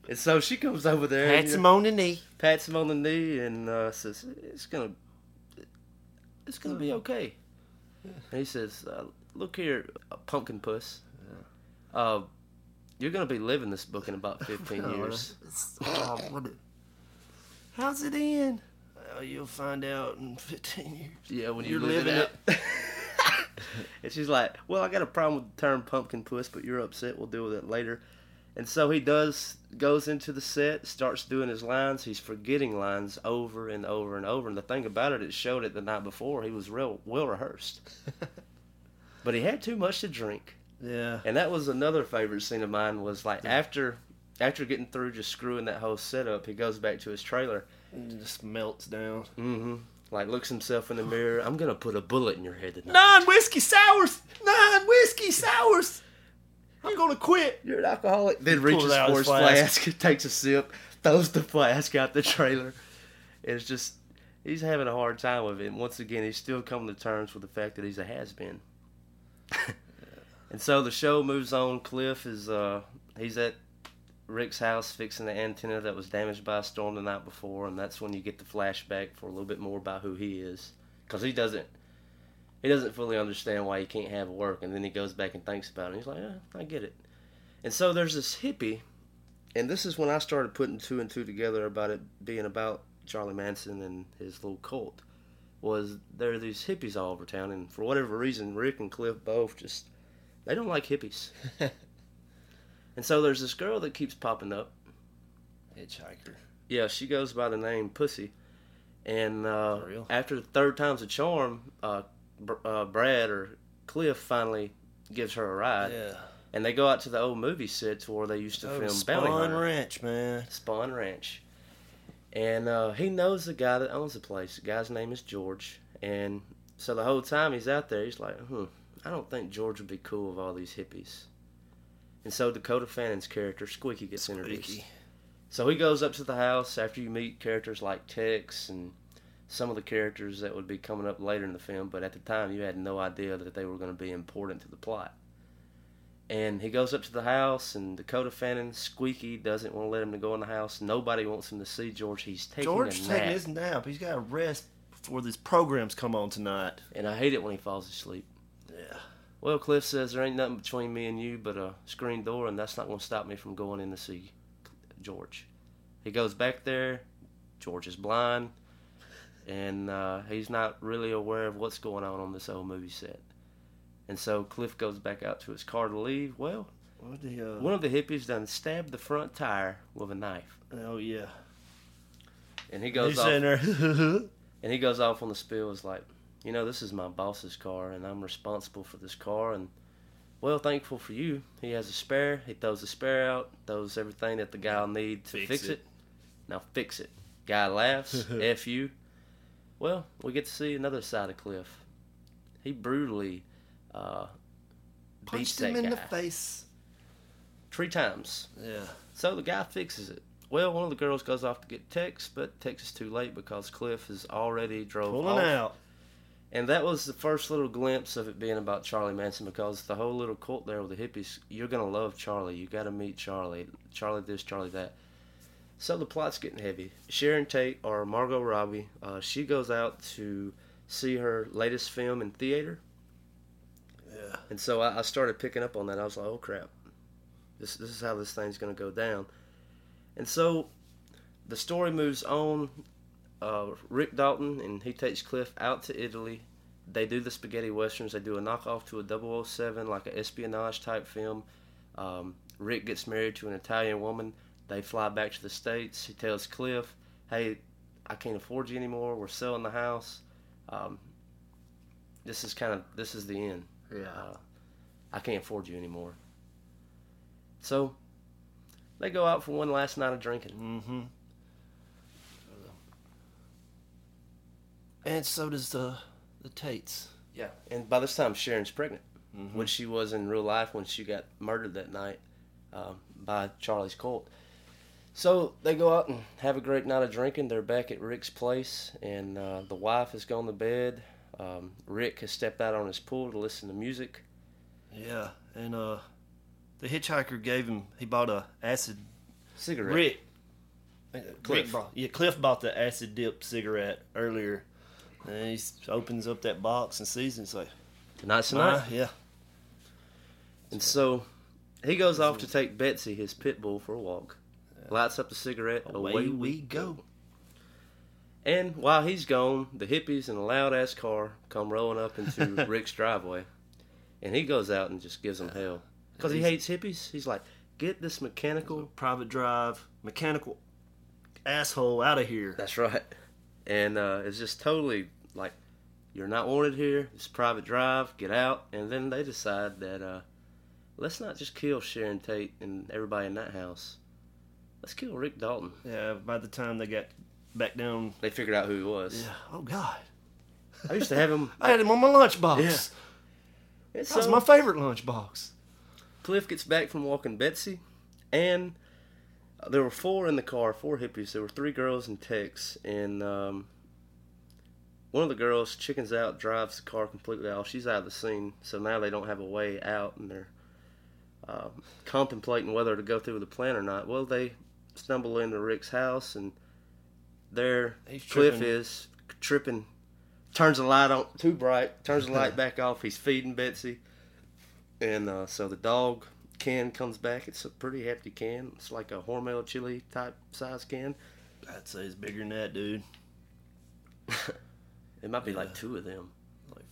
And so she comes over there, Pats him on the knee. pats him on the knee and uh, says, "It's gonna, it's gonna be okay." And he says, uh, "Look here, uh, pumpkin puss. Uh, you're gonna be living this book in about 15 years." How's it end? Well, you'll find out in 15 years. Yeah, when You're you live living it. and she's like, "Well, I got a problem with the term pumpkin puss, but you're upset. We'll deal with it later." And so he does goes into the set, starts doing his lines. He's forgetting lines over and over and over. And the thing about it, it showed it the night before. He was real well rehearsed, but he had too much to drink. Yeah. And that was another favorite scene of mine. Was like after after getting through just screwing that whole setup, he goes back to his trailer. And just melts down. Mm-hmm. Like looks himself in the mirror. I'm gonna put a bullet in your head tonight. Nine whiskey sours! Nine whiskey sours! I'm gonna quit! You're an alcoholic. Then reaches for his flask. flask, takes a sip, throws the flask out the trailer. It's just he's having a hard time with it. And once again, he's still coming to terms with the fact that he's a has been. and so the show moves on. Cliff is uh he's at Rick's house fixing the antenna that was damaged by a storm the night before, and that's when you get the flashback for a little bit more about who he is, because he doesn't he doesn't fully understand why he can't have work, and then he goes back and thinks about it. And he's like, I get it. And so there's this hippie, and this is when I started putting two and two together about it being about Charlie Manson and his little cult. Was there are these hippies all over town, and for whatever reason, Rick and Cliff both just they don't like hippies. and so there's this girl that keeps popping up. Hitchhiker. Yeah, she goes by the name Pussy. And uh, after the third time's a charm, uh, Br- uh, Brad or Cliff finally gives her a ride. Yeah. And they go out to the old movie set to where they used to Oh, film Bounty Spahn Hunter. Ranch, man. Spahn Ranch. And uh, he knows the guy that owns the place. The guy's name is George. And so the whole time he's out there, he's like, hmm, I don't think George would be cool with all these hippies. And so Dakota Fanning's character, Squeaky, gets introduced. Squeaky. So he goes up to the house after you meet characters like Tex and some of the characters that would be coming up later in the film, but at the time you had no idea that they were going to be important to the plot. And he goes up to the house, and Dakota Fanning, Squeaky, doesn't want to let him to go in the house. Nobody wants him to see George. He's taking George's a nap. taking his nap. He's got to rest before these programs come on tonight. And I hate it when he falls asleep. Yeah. Well, Cliff says there ain't nothing between me and you but a screen door, and that's not going to stop me from going in to see George. He goes back there. George is blind, and uh, he's not really aware of what's going on on this old movie set. And so Cliff goes back out to his car to leave. Well, the, uh, one of the hippies done stabbed the front tire with a knife, oh, yeah. and he goes He's off. And he goes off on the spill. Is like, you know, this is my boss's car, and I'm responsible for this car. And well, thankful for you, he has a spare. He throws the spare out, throws everything that the guy will need to Fix fix, it. it. Now fix it. Guy laughs. F you. Well, we get to see another side of Cliff. He brutally uh, beats Punched that him in guy the face. three times. Yeah. So the guy fixes it. Well, one of the girls goes off to get Tex, but Tex is too late because Cliff has already drove Pulling off. out. And that was the first little glimpse of it being about Charlie Manson because the whole little cult there with the hippies, you're going to love Charlie. You got to meet Charlie. Charlie this, Charlie that. So the plot's getting heavy. Sharon Tate, or Margot Robbie, uh, she goes out to see her latest film in theater. Yeah. And so I, I started picking up on that. I was like, oh crap, this this is how this thing's gonna go down. And so the story moves on. Uh, Rick Dalton and he takes Cliff out to Italy. They do the spaghetti westerns. They do a knockoff to a 007, like an espionage type film. Um, Rick gets married to an Italian woman. They fly back to the states. He tells Cliff, "Hey, I can't afford you anymore. We're selling the house. Um, this is kind of this is the end." Yeah. uh, I can't afford you anymore. So they go out for one last night of drinking. Mm-hmm. And so does the the Tates. Yeah. And by this time, Sharon's pregnant, Mm-hmm. which she was in real life when she got murdered that night um, by Charlie's cult. So they go out and have a great night of drinking. They're back at Rick's place, and uh, the wife has gone to bed. Um, Rick has stepped out on his pool to listen to music. Yeah. And uh, the hitchhiker gave him. He bought a acid. Cigarette. Rick. Cliff. Rick bought, yeah, Cliff bought the acid dip cigarette earlier. And he opens up that box and sees it. It's like, Tonight's the "Ah, night. yeah. And so he goes off to take Betsy, his pit bull, for a walk. Lights up the cigarette. Away, we go. And while he's gone, the hippies in a loud ass car come rolling up into Rick's driveway. And he goes out and just gives them hell. Because he hates hippies. He's like, get this mechanical. Private drive, mechanical asshole out of here. That's right. And uh, it's just totally like, you're not wanted here. It's private drive. Get out. And then they decide that, uh, let's not just kill Sharon Tate and everybody in that house. Let's kill Rick Dalton. Yeah, by the time they got back down. They figured out who he was. Yeah. Oh, God. I used to have him. I had him on my lunchbox. Yeah. And That was my favorite lunchbox. Cliff gets back from walking Betsy, and there were four in the car, four hippies. There were three girls and Tex, and um, one of the girls chickens out, drives the car completely off. She's out of the scene, so now they don't have a way out, and they're uh, contemplating whether to go through with the plan or not. Well, they stumble into Rick's house, and there He's Cliff tripping. is tripping. Turns the light on too bright. Turns the light back off. He's feeding Betsy. And uh, so the dog can comes back. It's a pretty hefty can. It's like a Hormel chili type size can. I'd say it's bigger than that, dude. It might be Yeah. like two of them. Like,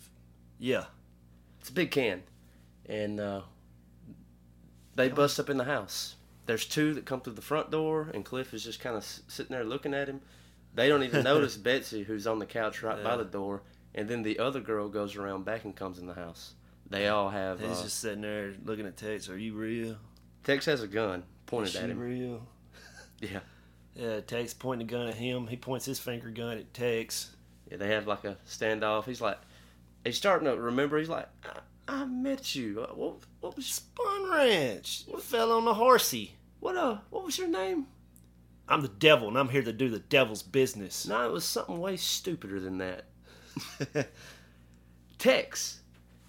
yeah. It's a big can. And uh, they bust up in the house. There's two that come through the front door, and Cliff is just kind of s- sitting there looking at him. They don't even notice Betsy, who's on the couch right by the door. And then the other girl goes around back and comes in the house. They all have. He's Uh, just sitting there looking at Tex. Are you real? Tex has a gun pointed at him. real? Yeah. Yeah, Tex pointing a gun at him. He points his finger gun at Tex. Yeah, they have like a standoff. He's like, he's starting to remember. He's like, I, I met you. Uh, What, what was, Spahn Ranch. You fell on the horsey. what, uh, what was your name? I'm the devil, and I'm here to do the devil's business. No, it was something way stupider than that. Tex,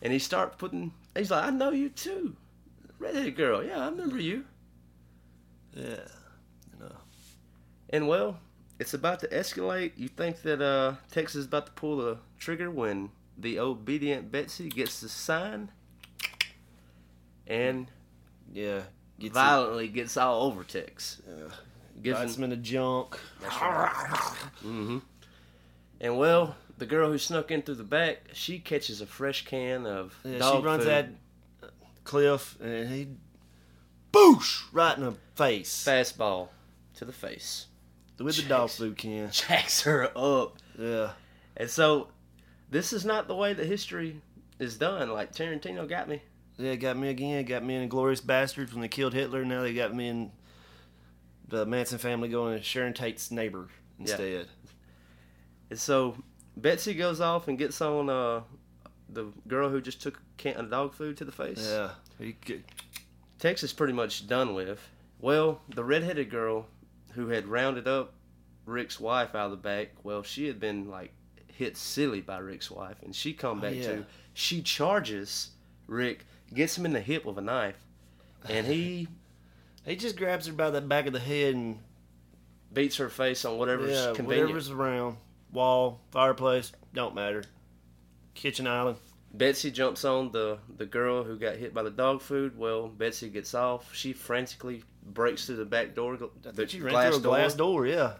and he start putting. He's like, I know you too, redheaded girl. Yeah, I remember you. Yeah. You know. And well, it's about to escalate. You think that uh, Tex is about to pull the trigger when the obedient Betsy gets the sign, and Yeah. Gets violently gets all over Tex. Uh, Gives him- in the junk. Mm hmm. And well, the girl who snuck in through the back, she catches a fresh can of Yeah, dog she runs food. at Cliff, and he boosh right in the face fastball to the face. with the dog food can. Jacks her up. Yeah. And so, this is not the way that history is done. Like Tarantino got me. Yeah, got me again. Got me in Glorious Bastards when they killed Hitler. Now they got me in the Manson family going to Sharon Tate's neighbor instead. And so, Betsy goes off and gets on uh, the girl who just took a can of dog food to the face. Yeah. He get, Texas pretty much done with. Well, the redheaded girl who had rounded up Rick's wife out of the back, well, she had been like hit silly by Rick's wife, and she come back Oh, yeah. too. She charges Rick, gets him in the hip with a knife, and he he just grabs her by the back of the head and beats her face on whatever's yeah, convenient. whatever's around. Wall, fireplace, don't matter. Kitchen island. Betsy jumps on the the girl who got hit by the dog food. Well, Betsy gets off. She frantically breaks through the back door, the She ran glass through a door. glass door, yeah.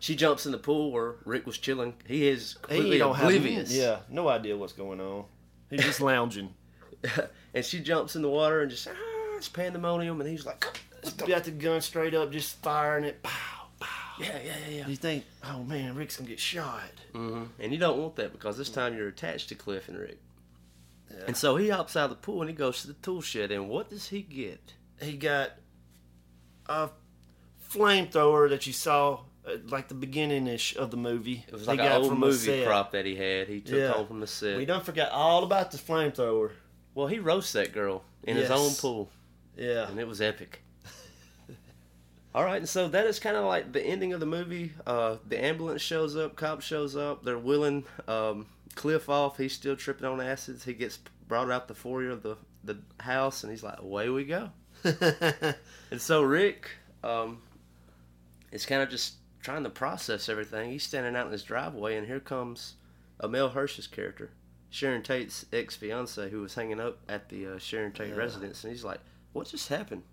She jumps in the pool where Rick was chilling. He is completely He don't have oblivious. yeah, no idea what's going on. He's just lounging. and she jumps in the water and just ah, it's pandemonium. And he's like, Got the gun straight up, just firing it. Pow, pow. Yeah, yeah, yeah, yeah. You think, oh man, Rick's gonna get shot. hmm And you don't want that because this time you're attached to Cliff and Rick. And so he hops out of the pool and he goes to the tool shed. And what does he get? He got a flamethrower that you saw at like the beginning ish of the movie. It was He like an old movie prop that he had. He took Yeah. home from the set. We don't forget all about the flamethrower. Well, he roasts that girl in his own pool. Yeah. and it was epic. All right, and so that is kind of like the ending of the movie. Uh, the ambulance shows up, cop shows up. They're wheeling um, Cliff off. He's still tripping on acids. He gets brought out the foyer of the the house, and he's like, "Away we go." And so Rick um, is kind of just trying to process everything. He's standing out in his driveway, and here comes Emile Hirsch's character, Sharon Tate's ex fiance, who was hanging up at the uh, Sharon Tate residence, and he's like, "What just happened?"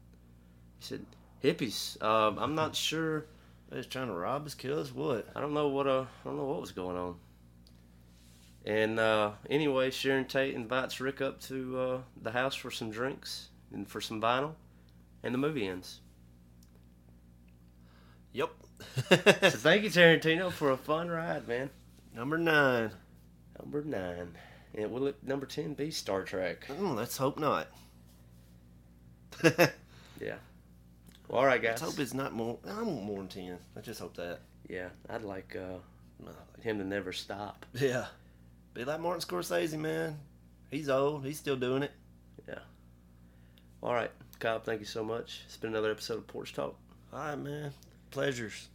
He said, "Hippies. Um, I'm not sure. They're trying to rob us, kill us, what? I don't know what uh, I don't know what was going on." And uh, anyway, Sharon Tate invites Rick up to uh, the house for some drinks and for some vinyl, and the movie ends. Yep. So thank you, Tarantino, for a fun ride, man. Number nine. Number nine. And will it number ten be Star Trek? Mm, let's hope not. Yeah. Right, guys. Let's hope it's not more. I want more than ten. I just hope that. yeah, I'd like uh, him to never stop. Yeah. Be like Martin Scorsese, man. He's old. He's still doing it. Yeah. All right, Kyle. Thank you so much. It's been another episode of Porch Talk. All right, man. Pleasures.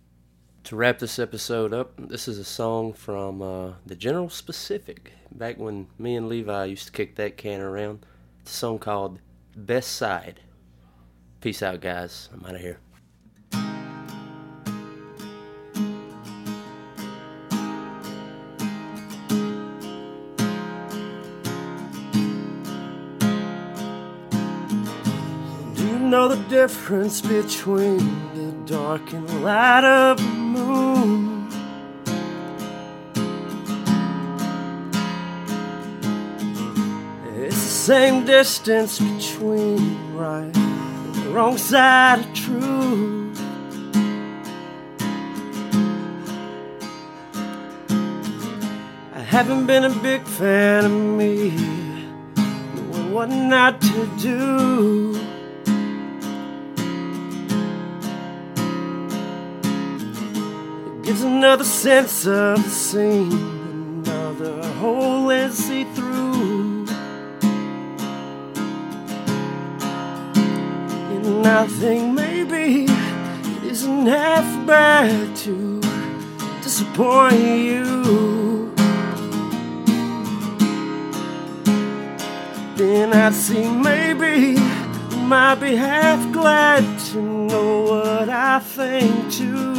To wrap this episode up, this is a song from uh, the General Specific. Back when me and Levi used to kick that can around. It's a song called Best Side. Peace out, guys. I'm out of here. Do you know the difference between the dark and light of the moon? It's the same distance between right wrong side of truth. I haven't been a big fan of me, knowing what not to do. It gives another sense of the scene, another hole and see through. Think maybe isn't half bad to disappoint you. Then I see maybe might be half glad to know what I think too.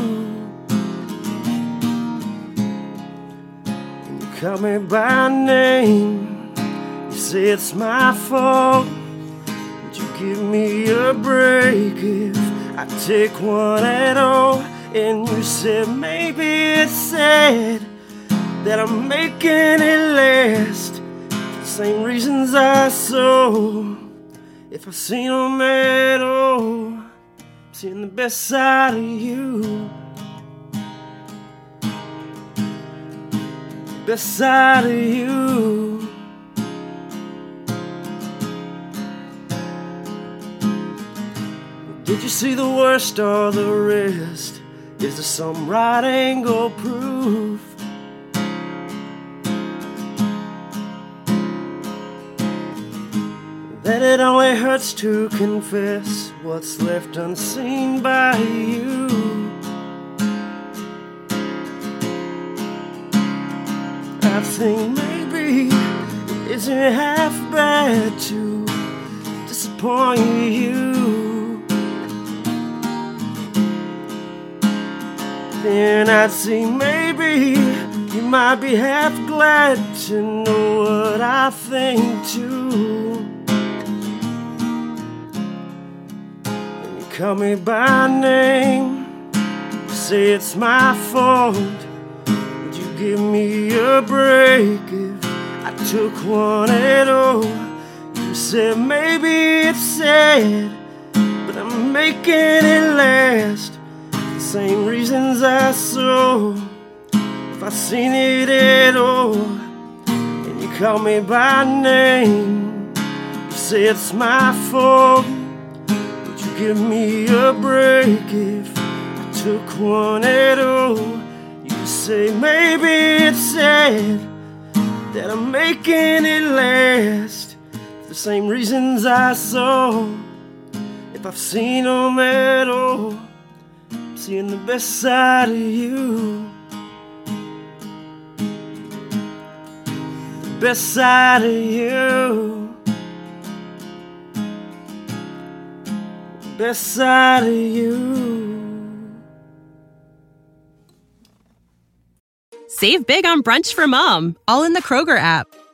You call me by name, you say it's my fault. Give me a break if I take one at all? And you said maybe it's sad that I'm making it last. Same reasons I saw. If I seen them at all, seeing the best side of you. Best side of you. Did you see the worst or the rest? Is there some right angle proof? That it only hurts to confess what's left unseen by you. I think maybe it isn't half bad to disappoint you. Then I'd say maybe you might be half glad to know what I think too. And you call me by name, you say it's my fault. Would you give me a break if I took one at all? You said maybe it's sad, but I'm making it last. Same reasons I saw if I seen it at all. And you call me by name, you say it's my fault. Would you give me a break if I took one at all? You say maybe it's sad that I'm making it last. The same reasons I saw, if I've seen them at all, seeing the best side of you. The best side of you. The best side of you. Save big on brunch for mom, all in the Kroger app.